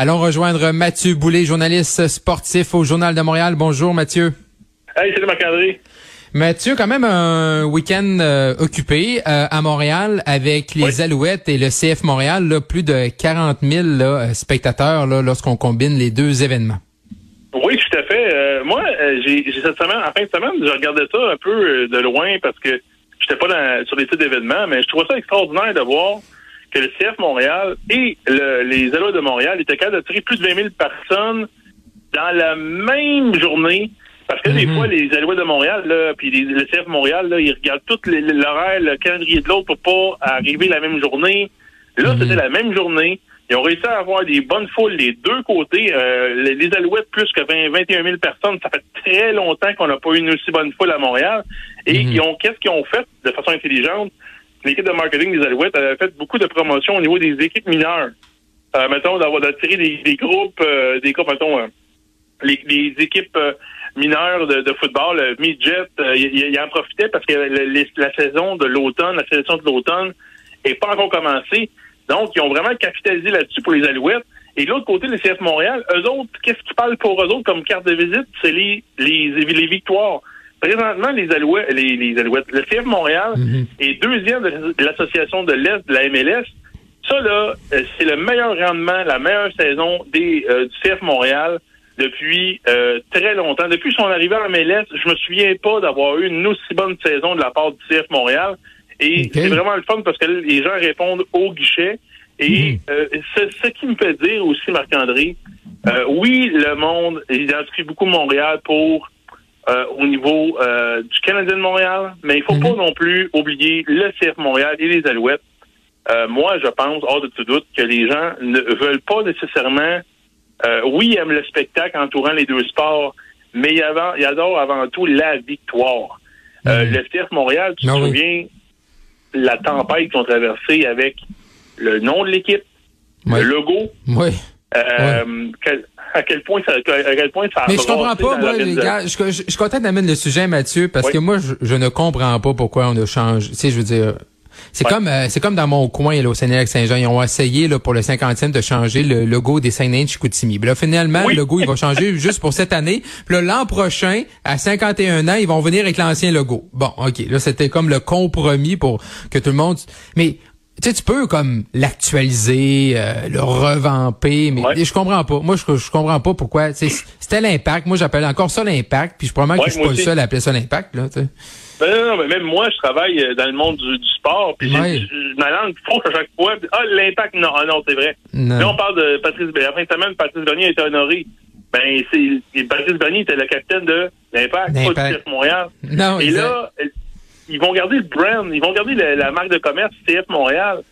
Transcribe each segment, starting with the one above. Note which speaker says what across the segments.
Speaker 1: Allons rejoindre Mathieu Boulay, journaliste sportif au Journal de Montréal. Bonjour Mathieu.
Speaker 2: Hey, salut Marc-André.
Speaker 1: Mathieu, quand même un week-end euh, occupé euh, à Montréal avec les Alouettes et le CF Montréal, là, plus de 40 000 là, spectateurs là, lorsqu'on combine les deux événements.
Speaker 2: Oui, tout à fait. Euh, moi, j'ai cette semaine, en fin de semaine, je regardais ça un peu de loin parce que j'étais pas dans, sur les sites d'événements, mais je trouvais ça extraordinaire de voir que le CF Montréal et les Alouettes de Montréal étaient capables d'attirer plus de 20 000 personnes dans la même journée. Parce que des mhm. fois, les Alouettes de Montréal, là, puis le CF Montréal, là, ils regardent tout l'horaire, le calendrier de l'autre pour pas arriver la même journée. Là, mhm. c'était la même journée. Ils ont réussi à avoir des bonnes foules les deux côtés. Euh, les, Alouettes, plus que 20, 21 000 personnes, ça fait très longtemps qu'on n'a pas eu une aussi bonne foule à Montréal. Et mhm. ils ont qu'est-ce qu'ils ont fait de façon intelligente? l'équipe de marketing des Alouettes avait fait beaucoup de promotions au niveau des équipes mineures. Euh, mettons, d'avoir d'attirer des, groupes, euh, des groupes, mettons, euh, les, équipes euh, mineures de, football, le midget, il, en profitait parce que la saison de l'automne, la sélection de l'automne est pas encore commencée. Donc, ils ont vraiment capitalisé là-dessus pour les Alouettes. Et de l'autre côté, les CF Montréal, eux autres, qu'est-ce qu'ils parlent pour eux autres comme carte de visite? C'est les, les, les victoires. Présentement, les Alouettes, les, les Alouettes, le CF Montréal mhm. est deuxième de l'association de l'Est de la MLS. Ça, là, euh, c'est le meilleur rendement, la meilleure saison des, euh, du CF Montréal depuis euh, très longtemps. Depuis son arrivée en MLS, je me souviens pas d'avoir eu une aussi bonne saison de la part du CF Montréal. Et c'est vraiment le fun parce que les gens répondent au guichet. Et mhm. ce qui me fait dire aussi, Marc-André, oui, le monde identifie beaucoup Montréal pour euh, au niveau euh, du Canadien de Montréal, mais il faut pas mhm. non plus oublier le CF Montréal et les Alouettes. Euh, moi, je pense, hors de tout doute, que les gens ne veulent pas nécessairement, oui, ils aiment le spectacle entourant les deux sports, mais ils, adorent avant tout la victoire. Mhm. le CF Montréal, tu te souviens, la tempête qu'ils ont traversée avec le nom de l'équipe, le logo.
Speaker 1: Oui.
Speaker 2: Quel, à quel point ça, à quel point ça
Speaker 1: Mais je comprends pas, moi, les gars, je, je, suis content d'amener le sujet, Mathieu, parce que moi, je, ne comprends pas pourquoi on a changé. Tu sais, je veux dire, c'est comme euh, c'est comme dans mon coin là, au Sénégal-Saint-Jean, ils ont essayé là, pour le 50e de changer le logo des Saint-Nain de Chicoutimi. Là, finalement, le logo, il va changer juste pour cette année. Puis là, l'an prochain, à 51 ans, ils vont venir avec l'ancien logo. Bon, OK, là, c'était comme le compromis pour que tout le monde... Mais tu sais, tu peux comme l'actualiser, euh, le revamper, mais je comprends pas. Moi, je, je comprends pas pourquoi. C'était l'impact. Moi, j'appelle encore ça l'impact, puis je probablement que je suis pas le seul à appeler ça l'impact. Là,
Speaker 2: ben non, non, mais même moi, je travaille euh, dans le monde du, sport, puis ma langue faut à chaque fois. Ah, l'impact, non, ah, non, c'est vrai. Là, on parle de Patrice Bernier. La fin de semaine, Patrice Bernier a été honoré. Ben, c'est Patrice Bernier était le capitaine de l'impact, pas du Montréal.
Speaker 1: Non,
Speaker 2: Et là, ils vont garder le brand, ils vont garder la, marque de commerce CF Montréal.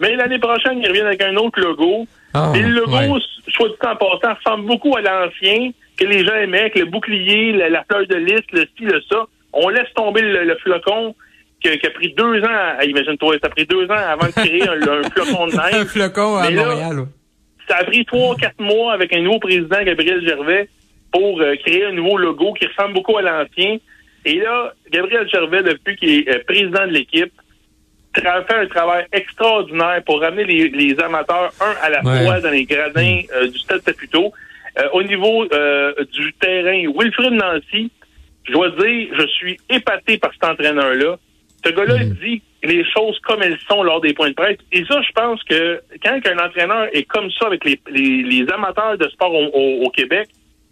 Speaker 2: Mais l'année prochaine, ils reviennent avec un autre logo. Ah, et le logo, soit dit en passant, ressemble beaucoup à l'ancien que les gens aimaient, avec le bouclier, la, fleur de lys, le style, ça. On laisse tomber le, flocon qui a, pris deux ans, imagine-toi, ça a pris deux ans avant de créer un, flocon de neige.
Speaker 1: un flocon à Montréal.
Speaker 2: Ça a pris trois, quatre mois avec un nouveau président, Gabriel Gervais, pour euh, créer un nouveau logo qui ressemble beaucoup à l'ancien. Et là, Gabriel Gervais, depuis qu'il est euh, président de l'équipe, fait un travail extraordinaire pour ramener les, amateurs un à la fois dans les gradins mm. euh, du Stade Saputo. Euh, au niveau du terrain, Wilfrid Nancy, je dois dire, je suis épaté par cet entraîneur-là. Ce gars-là mm. dit les choses comme elles sont lors des points de presse. Et ça, je pense que quand un entraîneur est comme ça avec les, amateurs de sport au, Québec,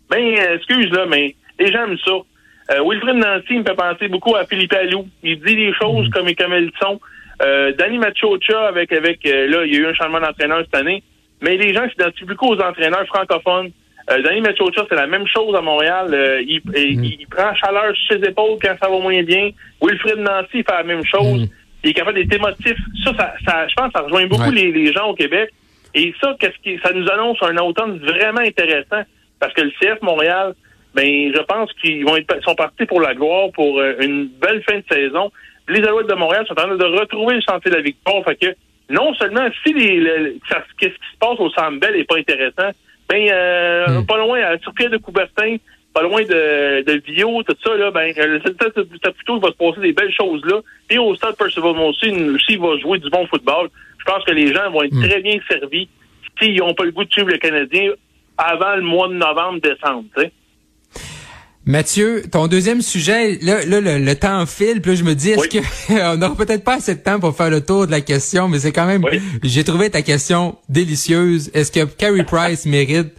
Speaker 2: ben, excuse-là, mais les gens aiment ça. Euh, Wilfred Nancy me fait penser beaucoup à Philippe Allou. Il dit les choses mhm. comme, comme elles sont. Euh, Danny Machocha, avec, avec euh, là, il y a eu un changement d'entraîneur cette année. Mais les gens s'identifient beaucoup aux entraîneurs francophones. Euh, Danny Machocha, c'est la même chose à Montréal. Euh, il, mhm. il, prend chaleur sur ses épaules quand ça va moins bien. Wilfred Nancy fait la même chose. Mhm. Il est capable d'être émotif. Ça, ça, ça, je pense ça rejoint beaucoup les, les, gens au Québec. Et ça, qu'est-ce qui, ça nous annonce un automne vraiment intéressant. Parce que le CF Montréal, ben je pense qu'ils vont être sont partis pour la gloire pour euh, une belle fin de saison. Les Alouettes de Montréal sont en train de retrouver le sentier de la victoire. Fait que non seulement si les, ce qui se passe au Centre Bell n'est pas intéressant, ben, euh, hmm. pas loin, à sur de Coubertin, pas loin de, de Vio, tout ça, là, ben, le stade plutôt va se passer des belles choses là. Et au stade Percival aussi, s'il va jouer du bon football, je pense que les gens vont être hmm. très bien servis s'ils n'ont pas le goût de suivre le Canadien avant le mois de novembre, décembre, tu sais.
Speaker 1: Mathieu, ton deuxième sujet, là, là le, temps file, puis là, je me dis, est-ce qu'on n'aura peut-être pas assez de temps pour faire le tour de la question, mais c'est quand même, j'ai trouvé ta question délicieuse. Est-ce que Carey Price mérite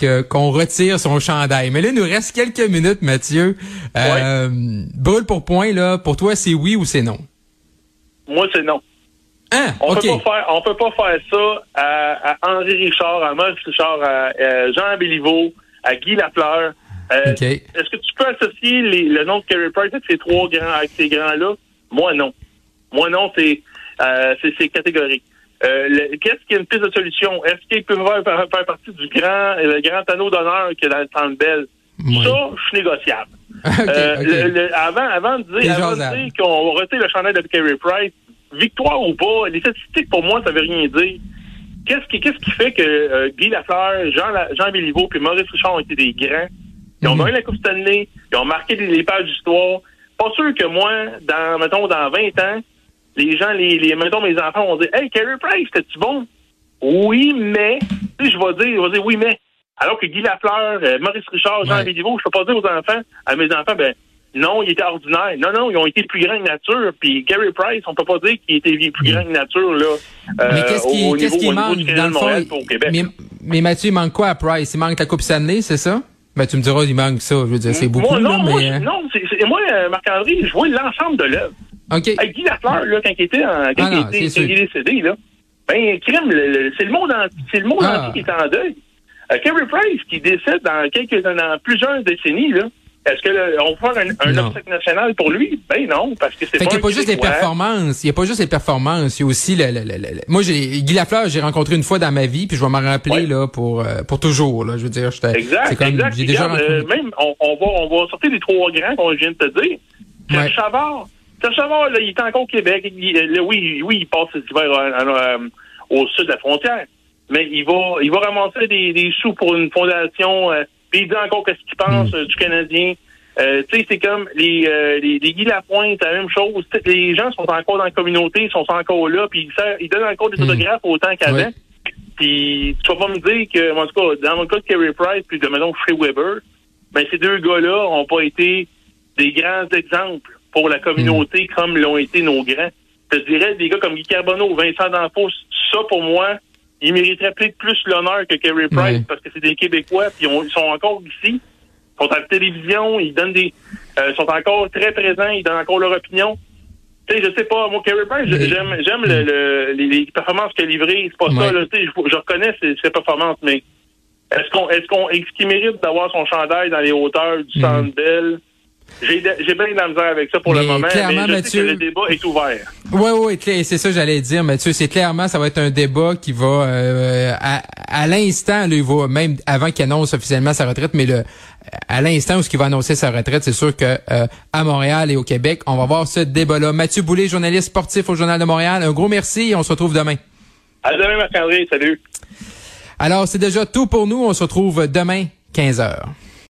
Speaker 1: que qu'on retire son chandail? Mais là, il nous reste quelques minutes, Mathieu. Euh, brûle pour point, là, pour toi, c'est oui ou c'est non?
Speaker 2: Moi, c'est non.
Speaker 1: Hein?
Speaker 2: On peut pas faire, on peut pas faire ça à, Henri Richard, à Maurice Richard, à, Jean Béliveau, à Guy Lafleur. Euh, est-ce que tu peux associer le nom de Carey Price avec ces trois grands, avec ces grands-là? Moi, non. Moi, non, c'est euh, c'est catégorique. Euh, Qu'est-ce qui est une piste de solution? Est-ce qu'il peut faire, faire, partie du grand, le grand anneau d'honneur qui est dans le Bell? Ça, je suis négociable. euh, avant, avant de dire, avant de dire qu'on va retirer le chandail de Carey Price, victoire ou pas, les statistiques, pour moi, ça veut rien dire. Qu'est-ce qui, qu'est-ce qui fait que euh, Guy Lafleur, Jean, Jean Béliveau puis Maurice Richard ont été des grands? Ils ont mhm. gagné la Coupe Stanley, ils ont marqué les, pages d'histoire. Pas sûr que moi, dans, mettons, dans 20 ans, les gens, les, les mettons, mes enfants vont dire, Hey, Carey Price, c'était-tu bon? Oui, mais, tu sais, je vais dire, je vais dire oui, mais. Alors que Guy Lafleur, euh, Maurice Richard, Jean ouais. Béliveau, je peux pas dire aux enfants, à mes enfants, ben, non, il était ordinaire. Non, non, ils ont été plus grands que nature. Puis Gary Price, on peut pas dire qu'il était plus grand que nature là.
Speaker 1: Euh, mais qu'est-ce qui, manque dans le fond? Mais, mais, Mathieu, il manque quoi à Price? Il manque la Coupe Stanley, c'est ça? Ben tu me diras, il manque ça. Je veux dire, c'est beaucoup
Speaker 2: moi, non,
Speaker 1: là,
Speaker 2: moi,
Speaker 1: mais...
Speaker 2: non, c'est, moi, euh, Marc-André, je vois l'ensemble de l'œuvre.
Speaker 1: OK.
Speaker 2: Avec Guy Lafleur, là, quand il était, en, quand ah il, était, quand il est décédé, là, ben, crème, c'est le monde, entier, c'est le monde ah. entier qui est en deuil. Euh, Carey Price, qui décède dans quelques, dans plusieurs décennies, là. Est-ce qu'on va faire un, un obstacle national pour lui? Ben non, parce que c'est pas.
Speaker 1: Il n'y a pas juste les performances. Il n'y a pas juste les performances. Il y a aussi le, le, le, moi j'ai Guy Lafleur, j'ai rencontré une fois dans ma vie, puis je vais m'en rappeler là pour euh, pour toujours. Là, je veux dire,
Speaker 2: j'étais. Exact. Comme, exact. J'ai déjà euh, même on, on, va on va sortir les trois grands qu'on vient de te dire. Serge Chavard. Serge Chavard, là, il est encore au Québec. Il, oui, oui, il passe cet hiver euh, au sud de la frontière. Mais il va il va ramasser des, des sous pour une fondation puis il dit encore qu'est-ce qu'il pense hmm. euh, du Canadien. Euh, tu sais, c'est comme les, euh, les, les Guy Lapointe, la même chose. Les gens sont encore dans la communauté, ils sont encore là, puis ils, ils donnent encore des hmm. autographes autant qu'avant. Puis tu vas pas me dire que, en tout cas, dans le cas de Kerry Price puis de, mettons, Free Weber, ben ces deux gars-là ont pas été des grands exemples pour la communauté hmm. comme l'ont été nos grands. Je dirais, des gars comme Guy Carbonneau, Vincent Danfos, ça, pour moi, ils mériteraient peut-être plus l'honneur que Kerry Price parce que c'est des Québécois, puis ils sont encore ici, ils sont à la télévision, ils donnent des, euh, sont encore très présents, ils donnent encore leur opinion. Tu sais, je sais pas, moi, Kerry Price, j'aime, j'aime le, les, performances qu'il a livrées, c'est pas ça, là, tu sais, je, reconnais ses, performances, mais est-ce qu'on, est-ce qu'on, est-ce qu'il mérite d'avoir son chandail dans les hauteurs du mm. Centre j'ai bien de la misère avec ça pour le moment, mais je Mathieu, sais que le débat est ouvert. Oui,
Speaker 1: oui, c'est ça que j'allais dire, Mathieu. C'est clairement, ça va être un débat qui va, euh, à, à l'instant, même avant qu'il annonce officiellement sa retraite, mais le, à l'instant où il va annoncer sa retraite, c'est sûr que euh, à Montréal et au Québec, on va voir ce débat-là. Mathieu Boulay, journaliste sportif au Journal de Montréal, un gros merci et on se retrouve demain.
Speaker 2: À demain, Marc-André. Salut.
Speaker 1: Alors, c'est déjà tout pour nous. On se retrouve demain, 15 heures.